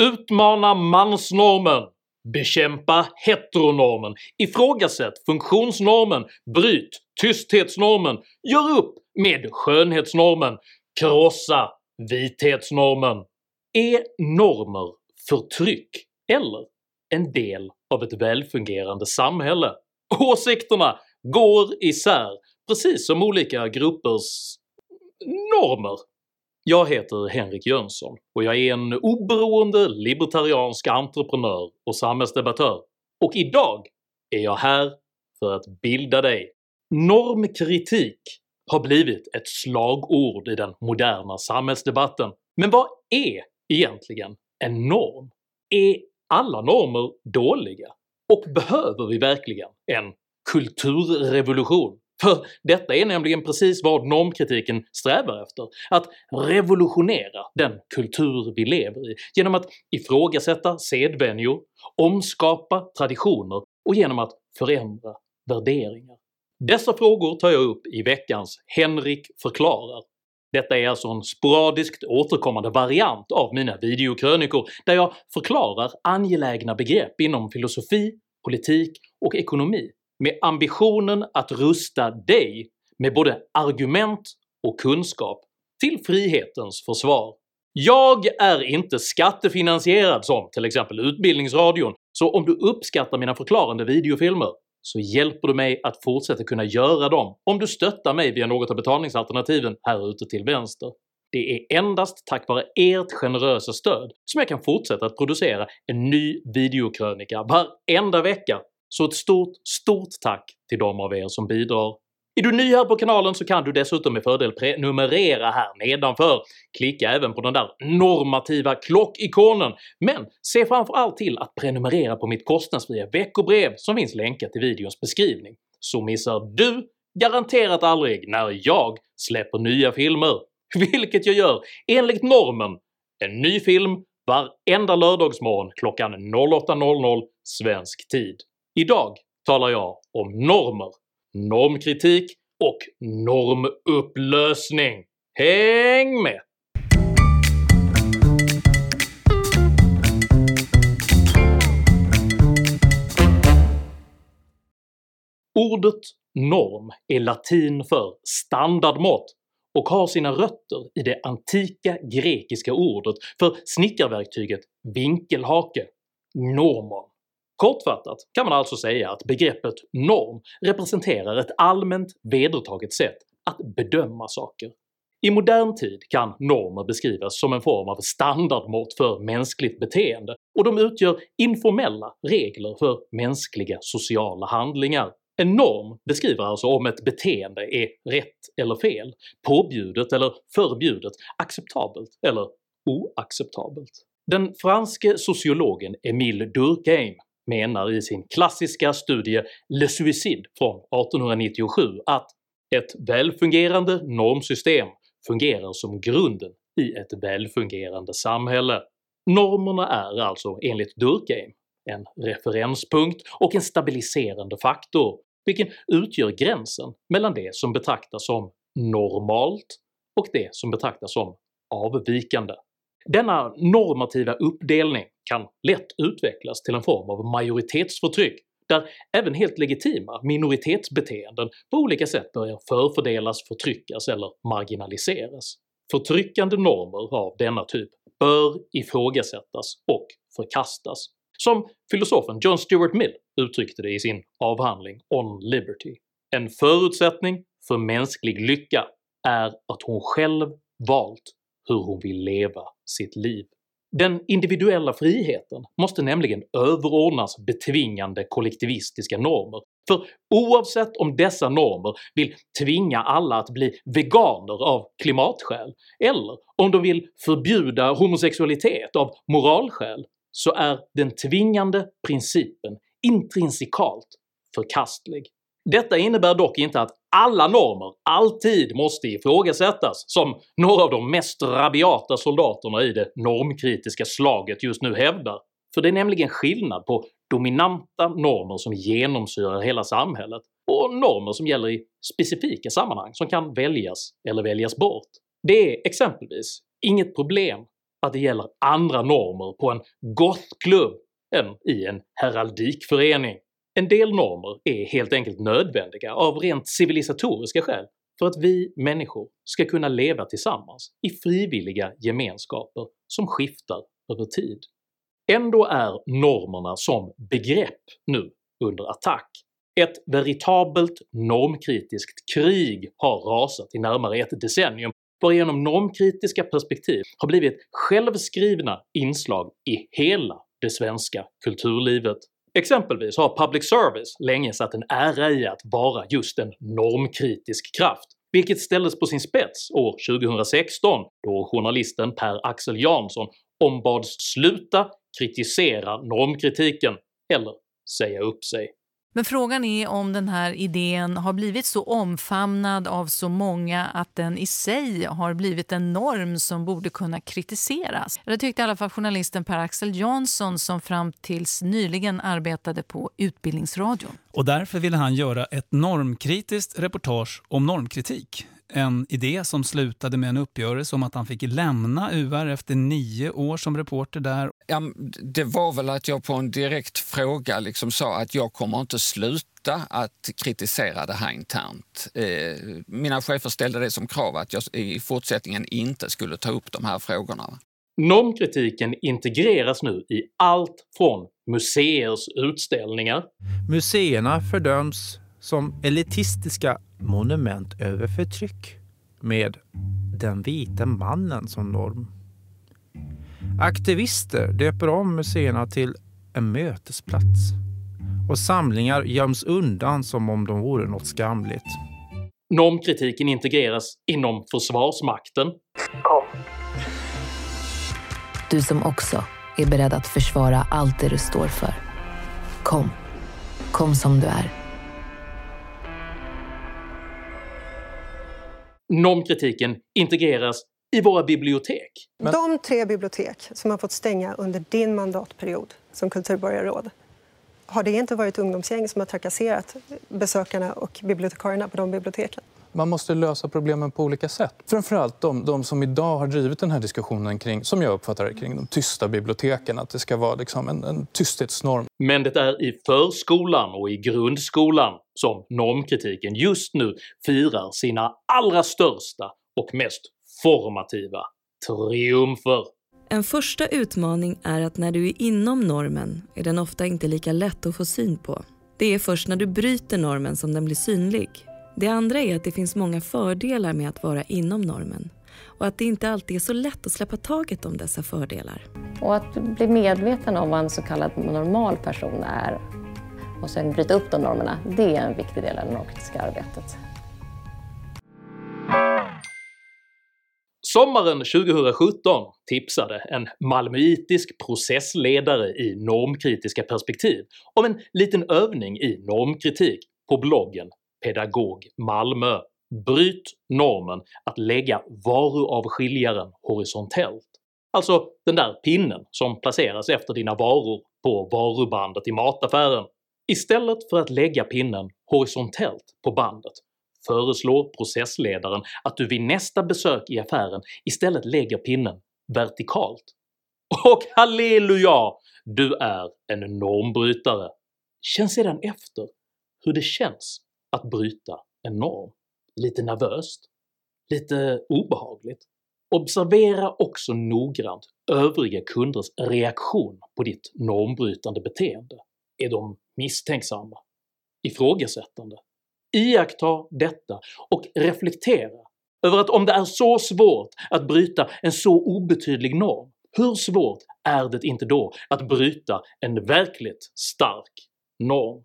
Utmana mansnormen, bekämpa heteronormen, ifrågasätt funktionsnormen, bryt tysthetsnormen, gör upp med skönhetsnormen, krossa vithetsnormen. Är normer förtryck eller en del av ett välfungerande samhälle? Åsikterna går isär, precis som olika gruppers normer. Jag heter Henrik Jönsson och jag är en oberoende libertariansk entreprenör och samhällsdebattör, och idag är jag här för att bilda dig. Normkritik har blivit ett slagord i den moderna samhällsdebatten, men vad är egentligen en norm? Är alla normer dåliga? Och behöver vi verkligen en kulturrevolution? För detta är nämligen precis vad normkritiken strävar efter, att revolutionera den kultur vi lever i genom att ifrågasätta sedvänjor, omskapa traditioner och genom att förändra värderingar. Dessa frågor tar jag upp i veckans “Henrik förklarar” Detta är alltså en sporadiskt återkommande variant av mina videokrönikor där jag förklarar angelägna begrepp inom filosofi, politik och ekonomi med ambitionen att rusta dig med både argument och kunskap till frihetens försvar. Jag är inte skattefinansierad som till exempel Utbildningsradion, så om du uppskattar mina förklarande videofilmer så hjälper du mig att fortsätta kunna göra dem om du stöttar mig via något av betalningsalternativen här ute till vänster. Det är endast tack vare ert generösa stöd som jag kan fortsätta att producera en ny videokrönika varenda vecka, så ett stort, stort tack till de av er som bidrar. Är du ny här på kanalen så kan du dessutom med fördel prenumerera här nedanför. Klicka även på den där normativa klockikonen, men se framförallt till att prenumerera på mitt kostnadsfria veckobrev som finns länkat i videons beskrivning, så missar du garanterat aldrig när jag släpper nya filmer, vilket jag gör enligt normen. En ny film varenda lördagsmorgon klockan 08.00 svensk tid. Idag talar jag om normer normkritik och normupplösning. Häng med! Ordet norm är latin för standardmått och har sina rötter i det antika grekiska ordet för snickarverktyget vinkelhake, normon. Kortfattat kan man alltså säga att begreppet norm representerar ett allmänt vedertaget sätt att bedöma saker. I modern tid kan normer beskrivas som en form av standardmått för mänskligt beteende, och de utgör informella regler för mänskliga sociala handlingar. En norm beskriver alltså om ett beteende är rätt eller fel, påbjudet eller förbjudet, acceptabelt eller oacceptabelt. Den franske sociologen Émile Durkheim menar i sin klassiska studie Le Suicide från 1897 att “ett välfungerande normsystem fungerar som grunden i ett välfungerande samhälle”. Normerna är alltså enligt Durkheim en referenspunkt och en stabiliserande faktor, vilken utgör gränsen mellan det som betraktas som normalt och det som betraktas som avvikande. Denna normativa uppdelning kan lätt utvecklas till en form av majoritetsförtryck där även helt legitima minoritetsbeteenden på olika sätt börjar förfördelas, förtryckas eller marginaliseras. Förtryckande normer av denna typ bör ifrågasättas och förkastas, som filosofen John Stuart Mill uttryckte det i sin avhandling “On Liberty”. En förutsättning för mänsklig lycka är att hon själv valt hur hon vill leva sitt liv. Den individuella friheten måste nämligen överordnas betvingande kollektivistiska normer, för oavsett om dessa normer vill tvinga alla att bli veganer av klimatskäl, eller om de vill förbjuda homosexualitet av moralskäl, så är den tvingande principen intrinsikalt förkastlig. Detta innebär dock inte att alla normer alltid måste ifrågasättas, som några av de mest rabiata soldaterna i det normkritiska slaget just nu hävdar, för det är nämligen skillnad på dominanta normer som genomsyrar hela samhället och normer som gäller i specifika sammanhang som kan väljas eller väljas bort. Det är exempelvis inget problem att det gäller andra normer på en gothklubb än i en heraldikförening. En del normer är helt enkelt nödvändiga av rent civilisatoriska skäl för att vi människor ska kunna leva tillsammans i frivilliga gemenskaper som skiftar över tid. Ändå är normerna som begrepp nu under attack. Ett veritabelt normkritiskt krig har rasat i närmare ett decennium varigenom normkritiska perspektiv har blivit självskrivna inslag i hela det svenska kulturlivet. Exempelvis har public service länge satt en ära i att vara just en normkritisk kraft, vilket ställdes på sin spets år 2016 då journalisten Per-Axel Jansson ombads sluta kritisera normkritiken eller säga upp sig. Men frågan är om den här idén har blivit så omfamnad av så många att den i sig har blivit en norm som borde kunna kritiseras. Det tyckte i alla fall journalisten Per-Axel Jansson som fram tills nyligen arbetade på Utbildningsradion. Och därför ville han göra ett normkritiskt reportage om normkritik en idé som slutade med en uppgörelse om att han fick lämna UR efter nio år som reporter där. Ja, det var väl att jag på en direkt fråga liksom sa att jag kommer inte sluta att kritisera det här internt. Eh, mina chefer ställde det som krav att jag i fortsättningen inte skulle ta upp de här frågorna. Normkritiken integreras nu i allt från museers utställningar. Museerna fördöms som elitistiska monument över förtryck med den vita mannen som norm. Aktivister döper om museerna till en mötesplats och samlingar göms undan som om de vore något skamligt. Normkritiken integreras inom Försvarsmakten. Kom. Du som också är beredd att försvara allt det du står för. Kom. Kom som du är. Normkritiken integreras i våra bibliotek. Men... De tre bibliotek som har fått stänga under din mandatperiod som kulturborgarråd har det inte varit ungdomsgäng som har trakasserat besökarna och bibliotekarierna på de biblioteken? Man måste lösa problemen på olika sätt. Framförallt de, de som idag har drivit den här diskussionen kring, som jag uppfattar det, kring de tysta biblioteken. Att det ska vara liksom en, en tysthetsnorm. Men det är i förskolan och i grundskolan som normkritiken just nu firar sina allra största och mest formativa triumfer. En första utmaning är att när du är inom normen är den ofta inte lika lätt att få syn på. Det är först när du bryter normen som den blir synlig. Det andra är att det finns många fördelar med att vara inom normen och att det inte alltid är så lätt att släppa taget om dessa fördelar. Och att bli medveten om vad en så kallad normal person är och sen bryta upp de normerna, det är en viktig del av det normkritiska arbetet. Sommaren 2017 tipsade en malmöitisk processledare i normkritiska perspektiv om en liten övning i normkritik på bloggen Pedagog Malmö. Bryt normen att lägga varuavskiljaren horisontellt. Alltså den där pinnen som placeras efter dina varor på varubandet i mataffären. Istället för att lägga pinnen horisontellt på bandet föreslår processledaren att du vid nästa besök i affären istället lägger pinnen vertikalt. Och halleluja! Du är en normbrytare! Känn sedan efter hur det känns att bryta en norm. Lite nervöst, lite obehagligt. Observera också noggrant övriga kunders reaktion på ditt normbrytande beteende. Är de misstänksamma? Ifrågasättande? Iaktta detta och reflektera över att om det är så svårt att bryta en så obetydlig norm, hur svårt är det inte då att bryta en verkligt stark norm?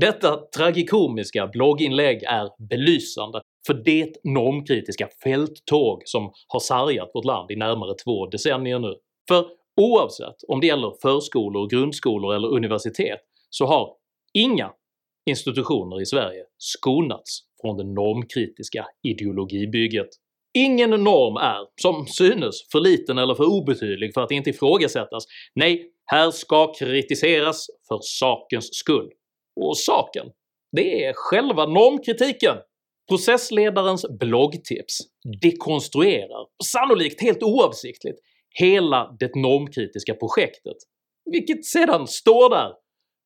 Detta tragikomiska blogginlägg är belysande för det normkritiska fälttåg som har sargat vårt land i närmare två decennier nu. För oavsett om det gäller förskolor, grundskolor eller universitet så har inga institutioner i Sverige skonats från det normkritiska ideologibygget. Ingen norm är, som synes, för liten eller för obetydlig för att inte ifrågasättas. Nej, här ska kritiseras för sakens skull. Och saken, det är själva normkritiken! Processledarens bloggtips dekonstruerar, sannolikt helt oavsiktligt, hela det normkritiska projektet, vilket sedan står där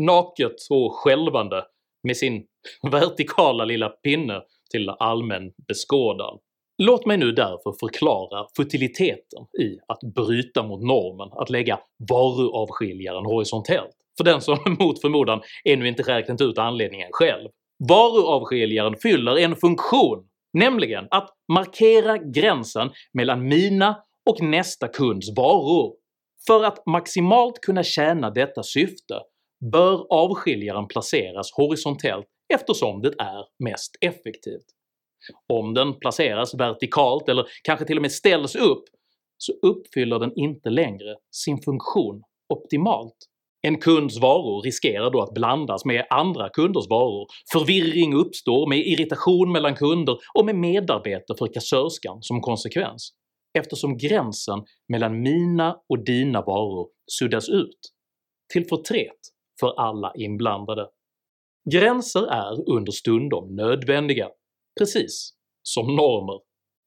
naket och skälvande med sin vertikala lilla pinne till allmän beskådan. Låt mig nu därför förklara futiliteten i att bryta mot normen att lägga varuavskiljaren horisontellt, för den som mot förmodan ännu inte räknat ut anledningen själv. Varuavskiljaren fyller en funktion, nämligen att markera gränsen mellan mina och nästa kunds varor. För att maximalt kunna tjäna detta syfte bör avskiljaren placeras horisontellt eftersom det är mest effektivt. Om den placeras vertikalt eller kanske till och med ställs upp så uppfyller den inte längre sin funktion optimalt. En kunds varor riskerar då att blandas med andra kunders varor, förvirring uppstår med irritation mellan kunder och med medarbete för kassörskan som konsekvens, eftersom gränsen mellan mina och dina varor suddas ut till förtret för alla inblandade. Gränser är understundom nödvändiga, precis som normer.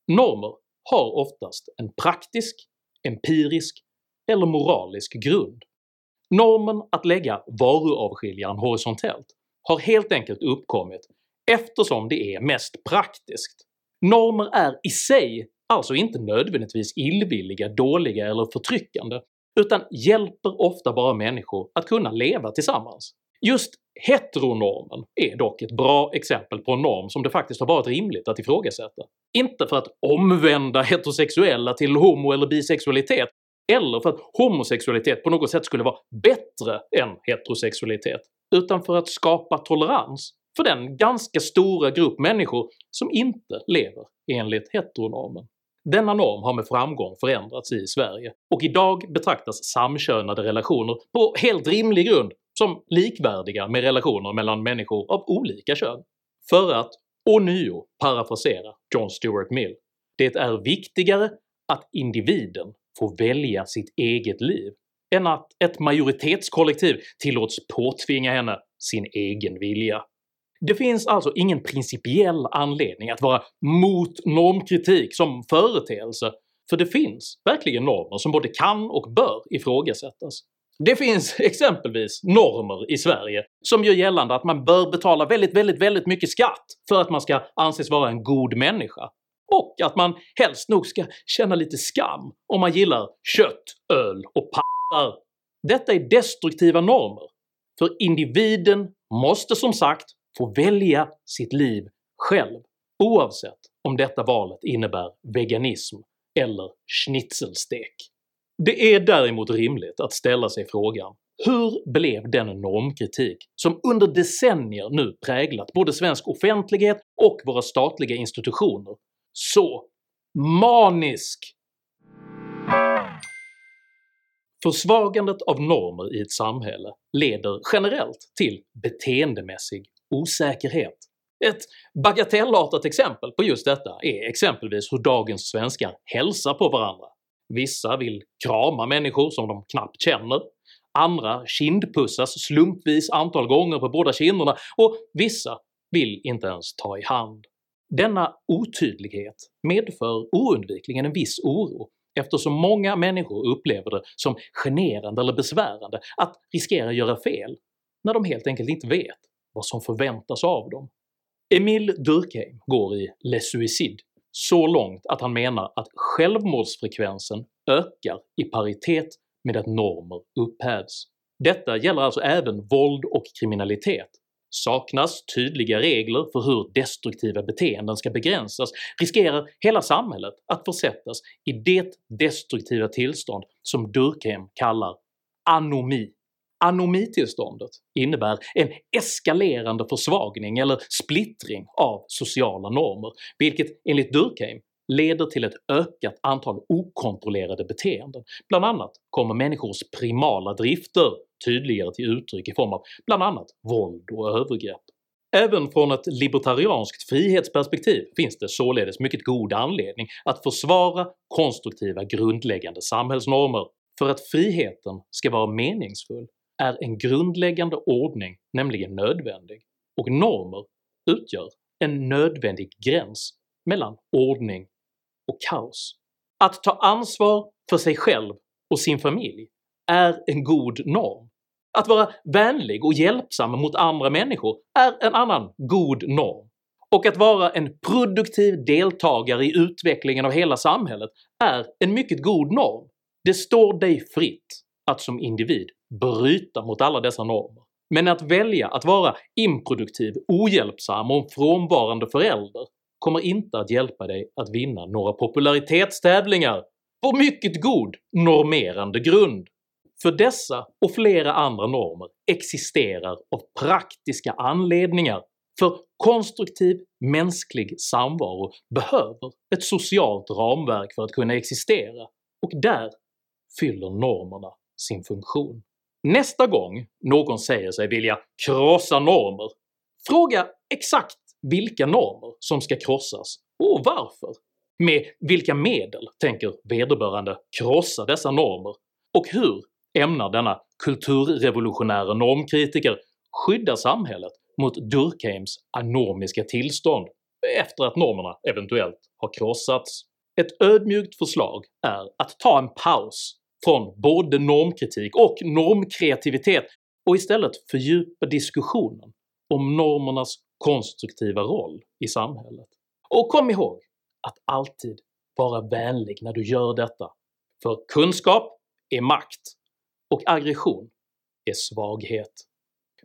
Normer har oftast en praktisk, empirisk eller moralisk grund. Normen att lägga varuavskiljaren horisontellt har helt enkelt uppkommit eftersom det är mest praktiskt. Normer är i sig alltså inte nödvändigtvis illvilliga, dåliga eller förtryckande, utan hjälper ofta bara människor att kunna leva tillsammans. Just heteronormen är dock ett bra exempel på en norm som det faktiskt har varit rimligt att ifrågasätta. Inte för att omvända heterosexuella till homo eller bisexualitet, eller för att homosexualitet på något sätt skulle vara bättre än heterosexualitet, utan för att skapa tolerans för den ganska stora grupp människor som inte lever enligt heteronormen. Denna norm har med framgång förändrats i Sverige, och idag betraktas samkönade relationer på helt rimlig grund som likvärdiga med relationer mellan människor av olika kön. För att ånyo parafrasera John Stuart Mill, “Det är viktigare att individen får välja sitt eget liv än att ett majoritetskollektiv tillåts påtvinga henne sin egen vilja.” Det finns alltså ingen principiell anledning att vara mot normkritik som företeelse, för det finns verkligen normer som både kan och bör ifrågasättas. Det finns exempelvis normer i Sverige som gör gällande att man bör betala väldigt, väldigt, väldigt mycket skatt för att man ska anses vara en god människa, och att man helst nog ska känna lite skam om man gillar kött, öl och pattar. Detta är destruktiva normer, för individen måste som sagt få välja sitt liv själv, oavsett om detta valet innebär veganism eller schnitzelstek. Det är däremot rimligt att ställa sig frågan hur blev den normkritik som under decennier nu präglat både svensk offentlighet och våra statliga institutioner så manisk? Försvagandet av normer i ett samhälle leder generellt till beteendemässig osäkerhet. Ett bagatellartat exempel på just detta är exempelvis hur dagens svenskar hälsar på varandra. Vissa vill krama människor som de knappt känner, andra kindpussas slumpvis antal gånger på båda kinderna och vissa vill inte ens ta i hand. Denna otydlighet medför oundvikligen en viss oro eftersom många människor upplever det som generande eller besvärande att riskera göra fel när de helt enkelt inte vet vad som förväntas av dem. Emile Durkheim går i “Le Suicide” så långt att han menar att självmordsfrekvensen ökar i paritet med att normer upphävs. Detta gäller alltså även våld och kriminalitet. Saknas tydliga regler för hur destruktiva beteenden ska begränsas riskerar hela samhället att försättas i det destruktiva tillstånd som Durkheim kallar anomi. Anomitillståndet innebär en eskalerande försvagning eller splittring av sociala normer, vilket enligt Durkheim leder till ett ökat antal okontrollerade beteenden. Bland annat kommer människors primala drifter tydligare till uttryck i form av bland annat våld och övergrepp. Även från ett libertarianskt frihetsperspektiv finns det således mycket god anledning att försvara konstruktiva grundläggande samhällsnormer. För att friheten ska vara meningsfull är en grundläggande ordning nämligen nödvändig, och normer utgör en nödvändig gräns mellan ordning och kaos. Att ta ansvar för sig själv och sin familj är en god norm. Att vara vänlig och hjälpsam mot andra människor är en annan god norm. Och att vara en produktiv deltagare i utvecklingen av hela samhället är en mycket god norm. Det står dig fritt att som individ bryta mot alla dessa normer, men att välja att vara improduktiv, ohjälpsam och en frånvarande förälder kommer inte att hjälpa dig att vinna några popularitetstävlingar på mycket god normerande grund. För dessa och flera andra normer existerar av praktiska anledningar, för konstruktiv mänsklig samvaro behöver ett socialt ramverk för att kunna existera, och där fyller normerna sin funktion. Nästa gång någon säger sig vilja krossa normer, fråga exakt vilka normer som ska krossas och varför. Med vilka medel tänker vederbörande krossa dessa normer, och hur ämnar denna kulturrevolutionära normkritiker skydda samhället mot Durkheims anomiska tillstånd efter att normerna eventuellt har krossats. Ett ödmjukt förslag är att ta en paus från både normkritik och normkreativitet och istället fördjupa diskussionen om normernas konstruktiva roll i samhället. Och kom ihåg att alltid vara vänlig när du gör detta, för kunskap är makt och aggression är svaghet.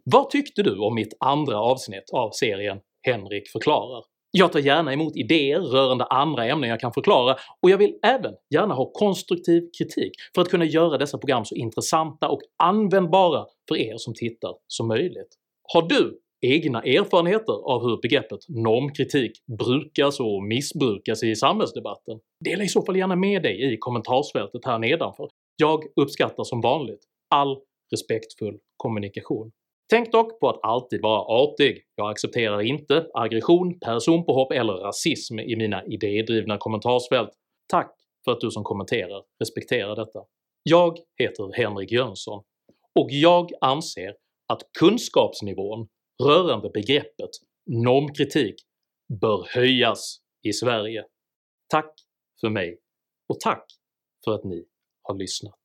Vad tyckte du om mitt andra avsnitt av serien “Henrik förklarar”? Jag tar gärna emot idéer rörande andra ämnen jag kan förklara, och jag vill även gärna ha konstruktiv kritik för att kunna göra dessa program så intressanta och användbara för er som tittar som möjligt. Har du egna erfarenheter av hur begreppet normkritik brukas och missbrukas i samhällsdebatten? Dela i så fall gärna med dig i kommentarsfältet här nedanför. Jag uppskattar som vanligt all respektfull kommunikation. Tänk dock på att alltid vara artig, jag accepterar inte aggression, personpåhopp eller rasism i mina idédrivna kommentarsfält. Tack för att du som kommenterar respekterar detta. Jag heter Henrik Jönsson, och jag anser att kunskapsnivån rörande begreppet normkritik bör höjas i Sverige. Tack för mig, och tack för att ni har lyssnat.